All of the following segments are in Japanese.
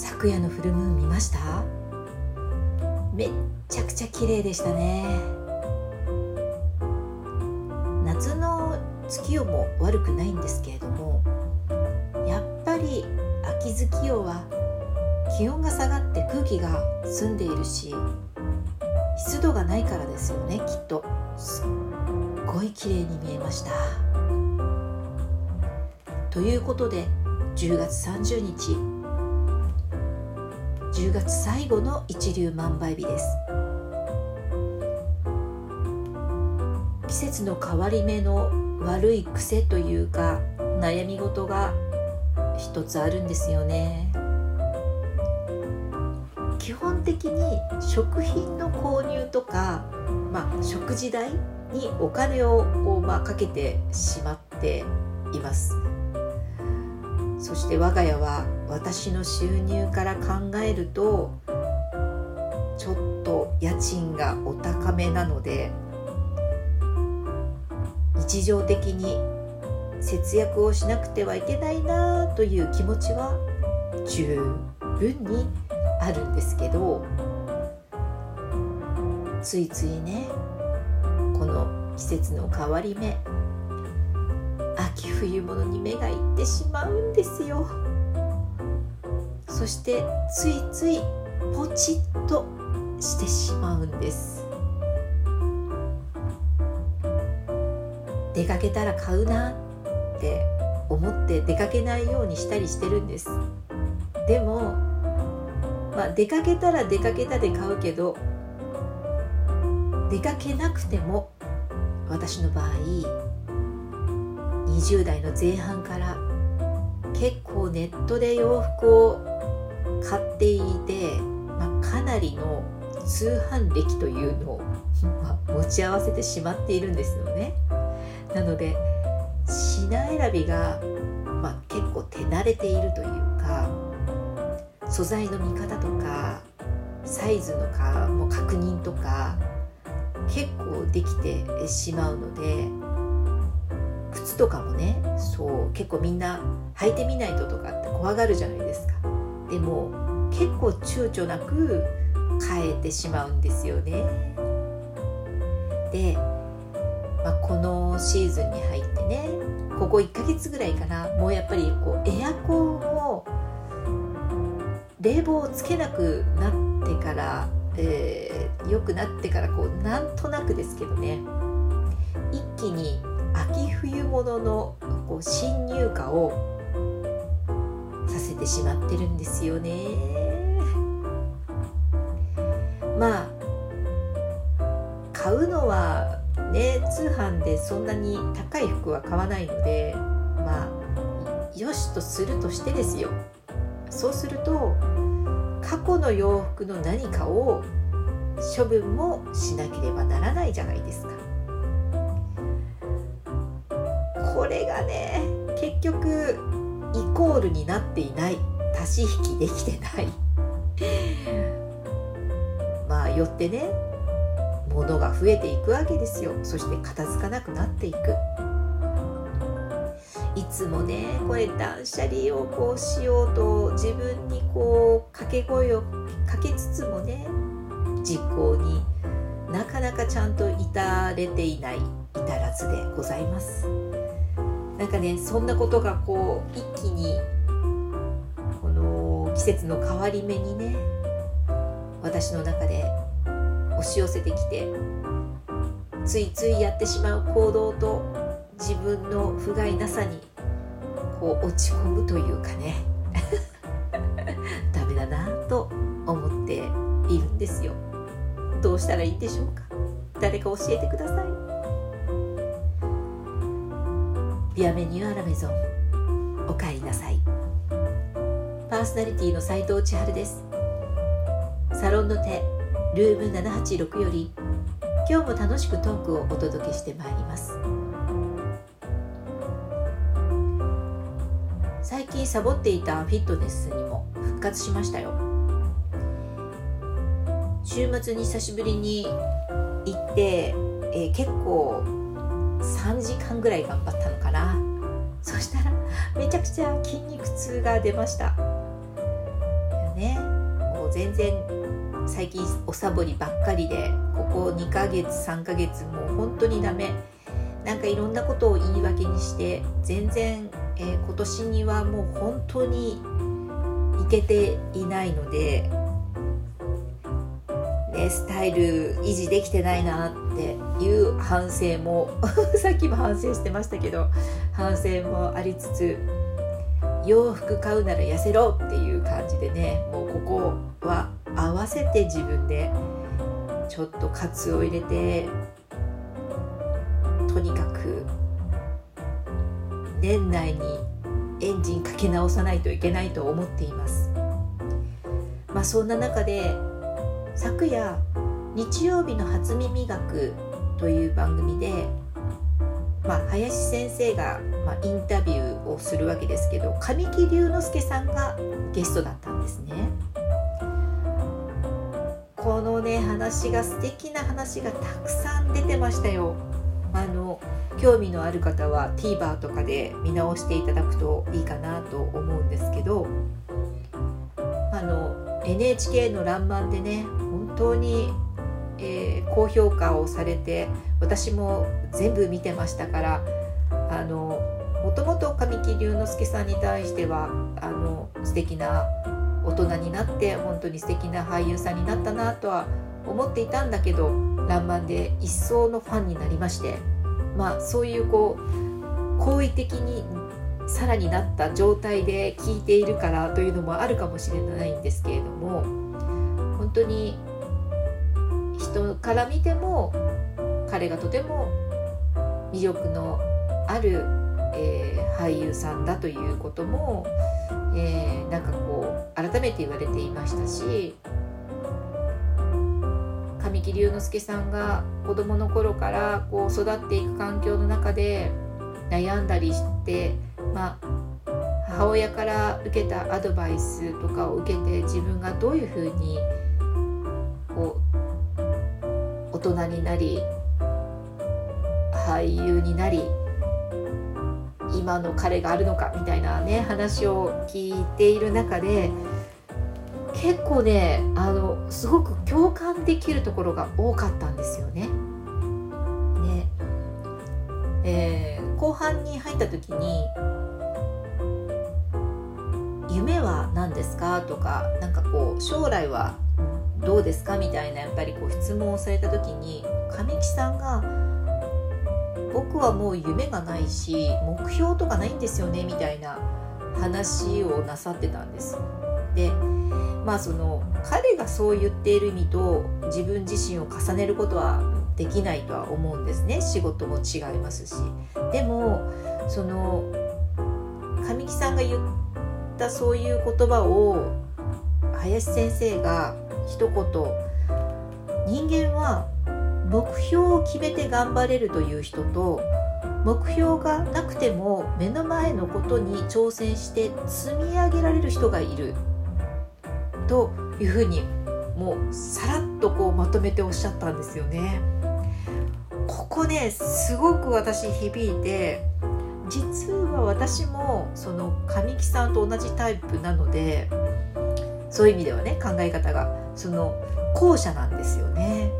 昨夜のフルムーン見ました？めっちゃくちゃ綺麗でしたね。夏の月夜も悪くないんですけれどもやっぱり秋月夜は気温が下がって空気が澄んでいるし湿度がないからですよねきっと。すっごい綺麗に見えました。ということで10月30日10月最後の一粒万倍日です。季節の変わり目の悪い癖というか悩み事が一つあるんですよね。基本的に食品の購入とか、まあ、食事代にお金をこう、まあ、かけてしまっています。そして我が家は私の収入から考えるとちょっと家賃がお高めなので日常的に節約をしなくてはいけないなという気持ちは十分にあるんですけどついついねこの季節の変わり目冬物に目がいってしまうんですよ。そしてついついポチッとしてしまうんです。出かけたら買うなって思って出かけないようにしたりしてるんです。でも、まあ、出かけたら出かけたで買うけど出かけなくても私の場合20代の前半から結構ネットで洋服を買っていて、まあ、かなりの通販歴というのを、ま、持ち合わせてしまっているんですよね。なので品選びが、まあ、結構手慣れているというか素材の見方とかサイズのかも確認とか結構できてしまうのでとかもねそう結構みんな履いてみないととかって怖がるじゃないですか。でも結構躊躇なく変えてしまうんですよね。で、まあ、このシーズンに入ってねここ1ヶ月ぐらいかなもうやっぱりこうエアコンを冷房をつけなくなってからえー、良くなってからこうなんとなくですけどね一気に秋冬物のこう新入荷をさせてしまってるんですよね。まあ買うのはね通販でそんなに高い服は買わないのでまあよしとするとしてですよ。そうすると過去の洋服の何かを処分もしなければならないじゃないですか。これがね結局イコールになっていない。足し引きできてない。まあよってね物が増えていくわけですよ。そして片付かなくなっていく。いつもねこれ断捨離をこうしようと自分にこう掛け声をかけつつもね実行になかなかちゃんと至れていない至らずでございます。なんかねそんなことがこう一気にこの季節の変わり目にね私の中で押し寄せてきてついついやってしまう行動と自分の不甲斐なさにこう落ち込むというかね。ダメだなと思っているんですよ。どうしたらいいんでしょうか？誰か教えてください。ビアメニューアラメゾンおかえりなさい。パーソナリティの斉藤千春です。サロンの手ルーム786より今日も楽しくトークをお届けしてまいります。最近サボっていたフィットネスにも復活しましたよ。週末に久しぶりに行って、えー、結構3時間ぐらい頑張ったのかな。そしたらめちゃくちゃ筋肉痛が出ました。ね。もう全然最近おサボりばっかりでここ2ヶ月3ヶ月もう本当にダメ。なんかいろんなことを言い訳にして全然、えー、今年にはもう本当にいけていないので、ね、スタイル維持できてないなっていう反省も さっきも反省してましたけど反省もありつつ洋服買うなら痩せろっていう感じでねもうここは合わせて自分でちょっとカツを入れてとにかく年内にエンジンかけ直さないといけないと思っています。まあそんな中で昨夜日曜日の初耳学という番組で、まあ、林先生が、まあ、インタビューをするわけですけど神木隆之介さんがゲストだったんですね。このね話が素敵な話がたくさん出てましたよ。あの興味のある方は TVer とかで見直していただくといいかなと思うんですけどあの NHK の「らんまん」でね本当に、えー、高評価をされて私も全部見てましたからあのもともと神木隆之介さんに対してはあの素敵な大人になって本当に素敵な俳優さんになったなとは思っていたんだけど「らんまん」で一層のファンになりましてまあそういうこう好意的にさらになった状態で聞いているからというのもあるかもしれないんですけれども本当に人から見ても彼がとても魅力のある、えー、俳優さんだということも、えー、なんかこう改めて言われていましたし神木隆之介さんが子どもの頃からこう育っていく環境の中で悩んだりして、まあ、母親から受けたアドバイスとかを受けて自分がどういうふうに大人になり俳優になり今の彼があるのかみたいなね話を聞いている中で結構ねあのすごく共感できるところが多かったんですよね。で、えー、後半に入った時に「夢は何ですか?」とかなんかこう将来はどうですか？みたいなやっぱりこう質問をされた時に神木さんが「僕はもう夢がないし目標とかないんですよね」みたいな話をなさってたんです。でまあその彼がそう言っている意味と自分自身を重ねることはできないとは思うんですね。仕事も違いますし。でもその神木さんが言ったそういう言葉を林先生が一言人間は目標を決めて頑張れるという人と目標がなくても目の前のことに挑戦して積み上げられる人がいるというふうにもうさらっとこうまとめておっしゃったんですよね。ここねすごく私響いて実は私もその神木さんと同じタイプなのでそういう意味ではね考え方がその後者なんですよね。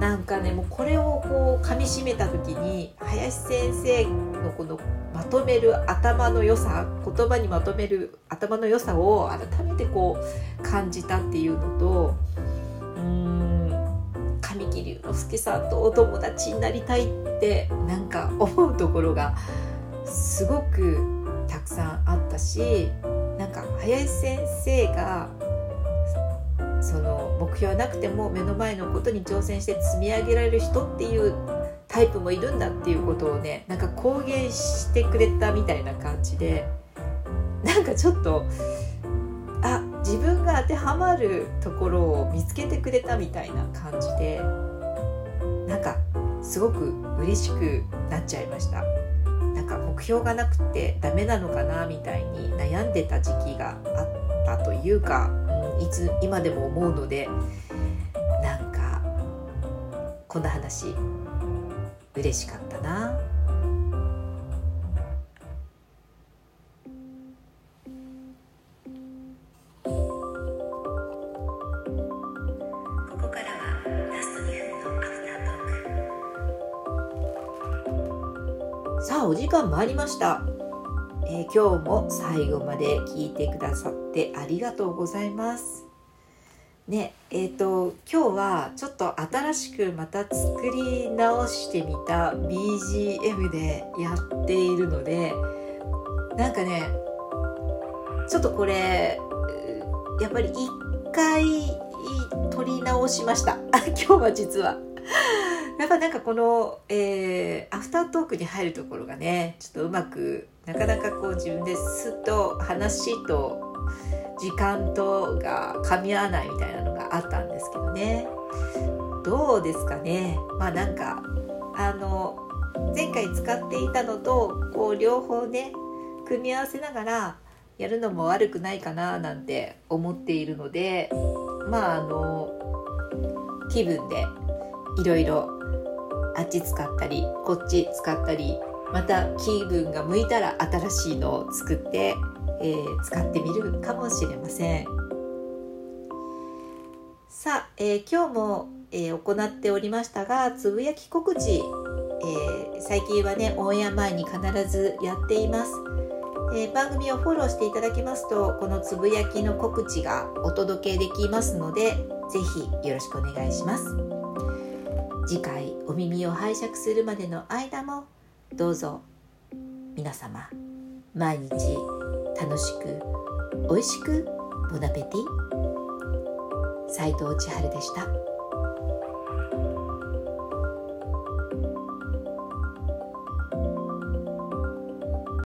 なんかねもうこれをこう噛みしめた時に林先生のこのまとめる頭の良さ言葉にまとめる頭の良さを改めてこう感じたっていうのとうーん神木隆之介さんとお友達になりたいってなんか思うところがすごくたくさんあったしなんか林先生がその目標はなくても目の前のことに挑戦して積み上げられる人っていうタイプもいるんだっていうことをねなんか公言してくれたみたいな感じでなんかちょっとあ自分が当てはまるところを見つけてくれたみたいな感じでなんかすごく嬉しくなっちゃいました。なんか目標がなくてダメなのかなみたいに悩んでた時期があったというか、いつ今でも思うのでなんかこんな話嬉しかったな。さあお時間参りました今日も最後まで聞いてくださってありがとうございます。ねえっ、と今日はちょっと新しくまた作り直してみた BGM でやっているのでなんかねちょっとこれやっぱり一回撮り直しました。今日は実は。やっぱなんかこの、えーアフタートークに入るところがねちょっとうまくなかなかこう自分でスッと話と時間とが噛み合わないみたいなのがあったんですけどね。どうですかね。まあなんかあの前回使っていたのとこう両方ね組み合わせながらやるのも悪くないかななんて思っているのでまああの気分でいろいろあっち使ったりこっち使ったりまた気分が向いたら新しいのを作って、えー使ってみるかもしれません。さあ、えー今日も、えー行っておりましたがつぶやき告知、え最近はねオンエア前に必ずやっています。え番組をフォローしていただけますとこのつぶやきの告知がお届けできますのでぜひよろしくお願いします。次回お耳を拝借するまでの間もどうぞ皆様毎日楽しく美味しくボナペティ斉藤千春でした。